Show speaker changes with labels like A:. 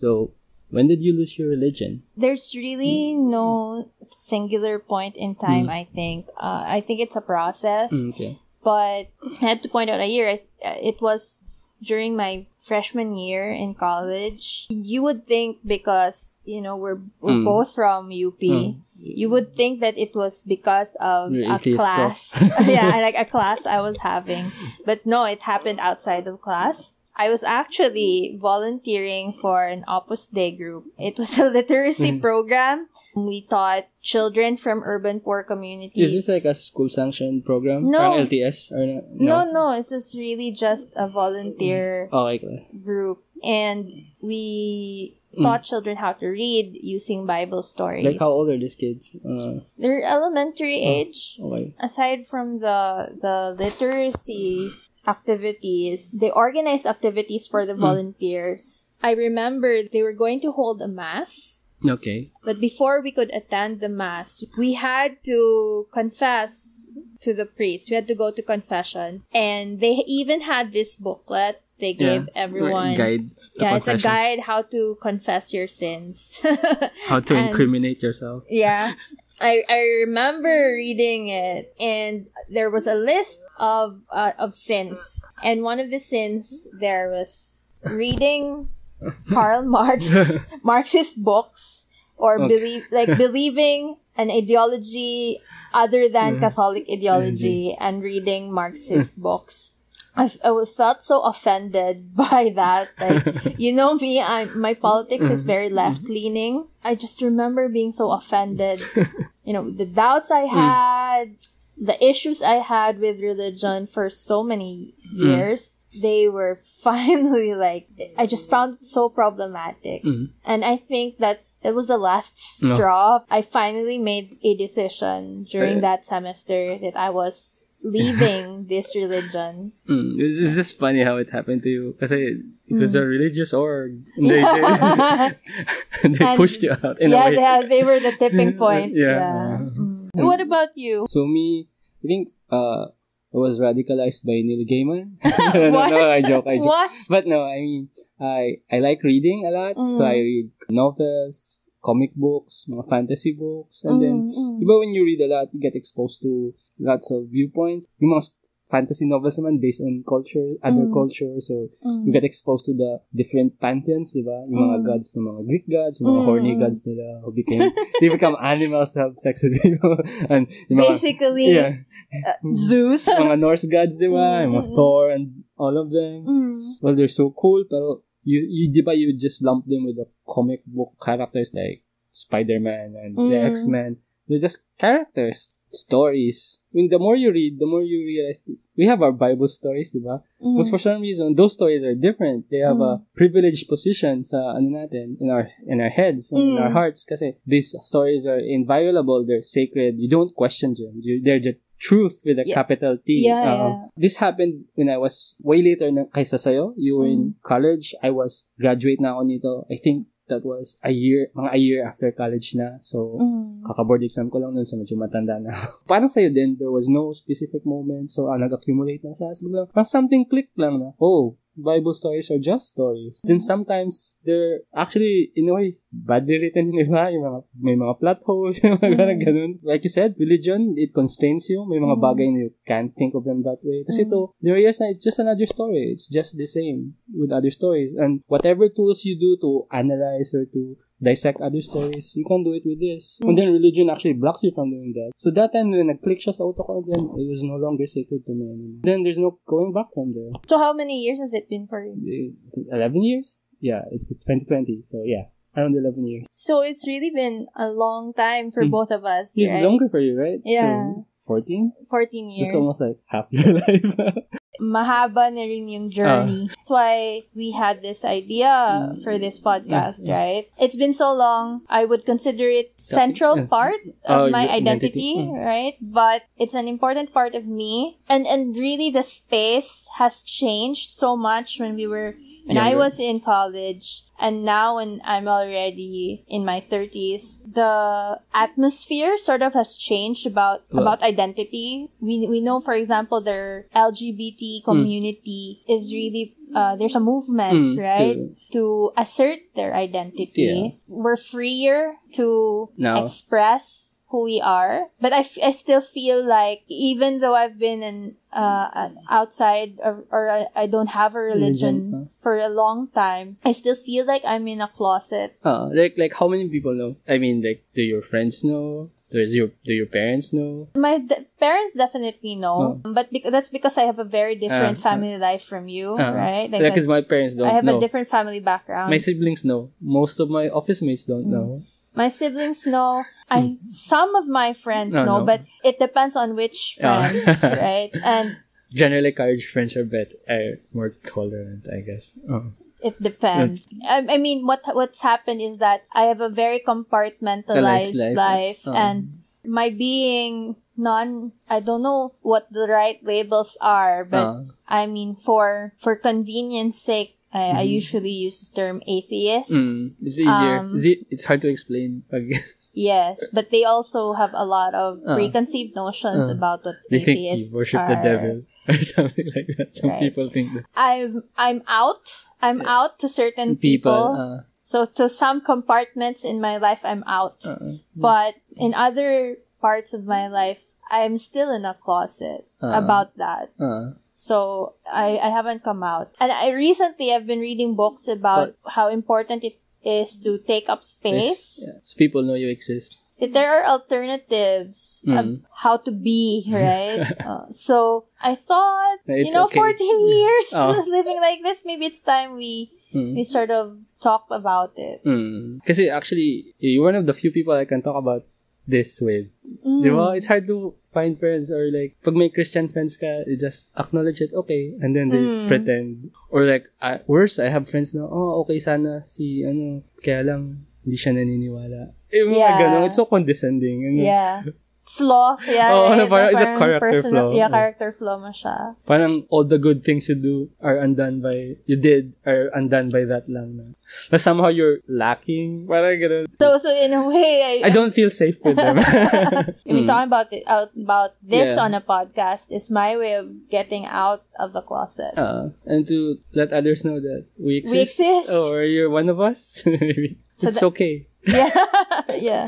A: So, when did you lose your religion?
B: There's really no singular point in time, I think. Uh, I think it's a process.
A: Mm, okay.
B: But I had to point out a year. Uh, It was during my freshman year in college. You would think because, you know, we're, we're
A: Mm.
B: both from UP,
A: Mm.
B: you would think that it was because of
A: Your
B: a class. yeah, like a class I was having. But no, it happened outside of class. I was actually volunteering for an Opus Dei group. It was a literacy
A: Mm.
B: program. We taught children from urban poor communities.
A: Is this like a school sanctioned program?
B: No.
A: Or LTS? Or no?
B: No, no, it's just really just a volunteer
A: Oh, okay.
B: group. And we taught children how to read using Bible stories.
A: Like, how old are these kids? Uh,
B: They're elementary age.
A: okay.
B: Aside from the the literacy activities, they organized activities for the mm. volunteers. I remember they were going to hold a mass.
A: Okay.
B: But before we could attend the mass, we had to confess to the priest. We had to go to confession. And they even had this booklet they gave everyone.
A: Guide.
B: yeah, it's a guide how to confess your sins.
A: How to
B: And-
A: incriminate yourself.
B: yeah. I, I remember reading it and there was a list of uh, of sins and one of the sins there was reading Karl Marx Marxist books or
A: Okay.
B: believe like believing an ideology other than. Catholic ideology and reading Marxist books. I, I felt so offended by that. Like, you know me, I my politics is very left leaning. I just remember being so offended. You know, the doubts I had, the issues I had with religion for so many years, they were finally like, I just found it so problematic.
A: Mm.
B: And I think that it was the last
A: No.
B: straw. I finally made a decision during
A: Uh,
B: that semester that I was leaving this religion.
A: Mm. It's, it's just funny how it happened to you. Kasi it was a religious org. And they,
B: Mm. Yeah.
A: they, they
B: And-
A: pushed you out in
B: yeah,
A: a way.
B: yeah, they were the tipping point.
A: Yeah.
B: yeah. Mm. What about you?
A: So me, I think uh, I was radicalized by Neil Gaiman. no,
B: What?
A: no, I joke, I joke.
B: What?
A: But no, I mean, I I like reading a lot. So
B: Mm.
A: I read novels, comic books, mga fantasy books, and then
B: Mm, mm.
A: Diba when you read a lot, you get exposed to lots of viewpoints. Yung mga fantasy novels naman based on culture, other
B: Mm.
A: culture. So,
B: Mm.
A: you get exposed to the different pantheons, diba? Yung mga
B: Mm.
A: gods, yung mga Greek gods, yung mga
B: Mm.
A: horny gods nila who became, they become animals to have sex with people. and yung mga,
B: Basically,
A: yeah,
B: Zeus.
A: mga Norse gods, diba? Yung mga
B: Mm.
A: Thor and all of them.
B: Mm.
A: Well, they're so cool, pero you, you, ba, you just lump them with the comic book characters like Spider-Man and the
B: Mm.
A: X-Men. They're just characters, stories. I mean, the more you read, the more you realize, we have our Bible stories, di ba?
B: Mm.
A: But for some reason, those stories are different. They have a privileged position sa, ano natin, in our, in our heads and in our
B: Mm.
A: hearts. Kasi these stories are inviolable, they're sacred. You don't question them. You, they're just truth with a
B: Yeah.
A: capital T.
B: Yeah,
A: Uh,
B: yeah.
A: This happened when I was way later na kaysa sa'yo. You were in
B: Mm.
A: college. I was, graduate na ako nito. I think that was a year, mga a year after college na. So,
B: Mm.
A: kaka-board exam ko lang nun, so medyo matanda na. parang sa'yo din, there was no specific moment. So, ah, nag-accumulate na siya. So, biglang, parang something clicked lang na, oh, Bible stories are just stories. Then sometimes, they're actually, in a way, badly written, di ba? Yung mga, may mga plot holes, yung mga ganun, ganun. Like you said, religion, it constrains you. May mga
B: Mm.
A: bagay na you can't think of them that way. Tapos
B: Mm.
A: ito, you realize na it's just another story. It's just the same with other stories. And whatever tools you do to analyze or to dissect other stories, you can do it with this. And then religion actually blocks you from doing that. So that time when nag-click siya sa utak ko again, it was no longer sacred to me anymore. Then there's no going back from there.
B: So how many years has it been for you?
A: Eh, 11 years? Yeah, it's 2020. So yeah, around 11 years.
B: So it's really been a long time for
A: Mm.
B: both of us,
A: It's
B: right?
A: longer for you, right?
B: Yeah.
A: So 14?
B: 14 years.
A: It's almost like half your life.
B: Mahaba na rin yung journey.
A: Ah.
B: That's why we had this idea for this podcast,
A: Yeah, yeah.
B: right? It's been so long. I would consider it central part of
A: Oh,
B: my identity,
A: identity. Mm.
B: right? But it's an important part of me. And and really the space has changed so much when we were when I was in college and now when I'm already in my 30s, the atmosphere sort of has changed about
A: Well-
B: about identity. We we know for example their LGBT community is really uh, there's a movement,
A: Mm,
B: right?
A: to-
B: To assert their identity.
A: Yeah.
B: We're freer to
A: Now.
B: express who we are. But I, f- I still feel like even though I've been in uh, an outside or, or I, don't have a religion
A: Religion,
B: for a long time, I still feel like I'm in a closet.
A: Uh, like like how many people know? I mean, like do your friends know? Does your do your parents know?
B: My de- parents definitely know, but bec- that's because I have a very different
A: Oh. Ah, ah.
B: family life from you,
A: Uh,
B: right?
A: Like, because my parents don't
B: I have
A: know.
B: a different family background.
A: my siblings know. Most of my office mates don't
B: Mm.
A: know.
B: My siblings know. I some of my friends
A: No,
B: know,
A: no.
B: but it depends on which
A: Ah.
B: friends, right? And
A: Generally, college friends are better, are more tolerant, I guess. Oh.
B: it depends. I, I mean, what what's happened is that I have a very compartmentalized
A: Life.
B: life,
A: Oh.
B: and my being non. I don't know what the right labels are, but
A: Ah.
B: I mean, for for convenience sake, I, I usually use the term atheist.
A: Mm, it's easier.
B: Um,
A: It's it's hard to explain.
B: Yes, but they also have a lot of
A: Uh,
B: preconceived notions
A: uh,
B: about what
A: they think you worship
B: are.
A: the devil or something like that. Some
B: Right.
A: people think that
B: I'm I'm out. I'm out to certain
A: people.
B: people.
A: uh,
B: so to some compartments in my life, I'm out. But in other parts of my life, I'm still in a closet about that. So I, I haven't come out. And I recently I've been reading books about how important it is to take up space.
A: yeah. So people know you exist.
B: That there are alternatives
A: Mm.
B: of how to be, right? uh, so I thought, you know,
A: okay.
B: 14 years
A: Oh.
B: living like this, maybe it's time we
A: Mm.
B: we sort of talk about it.
A: Mm. Actually, you're one of the few people I can talk about this with.
B: Mm.
A: Ba? It's hard to find friends or like, pag may Christian friends ka, you just acknowledge it, okay. And then they
B: Mm.
A: pretend. Or like, I, worse, I have friends na, oh, okay sana si, ano, kaya lang, hindi siya naniniwala. Yung mga
B: Yeah.
A: ganun, it's so condescending. Ano?
B: Yeah. Flaw. Yeah,
A: Oo,
B: right?
A: ano, parang it's a character
B: personal,
A: flaw.
B: Yeah,
A: Oh.
B: character flaw mo siya.
A: Parang all the good things you do are undone by, you did, are undone by that lang na. But somehow you're lacking. Parang ganun.
B: So, so in a way, I,
A: I don't feel safe with them.
B: I mean, talking about it, out about this
A: Yeah.
B: on a podcast is my way of getting out of the closet.
A: Uh, and to let others know that we exist.
B: We exist.
A: Or you're one of us. Maybe.
B: So
A: it's
B: that-
A: okay.
B: yeah, yeah.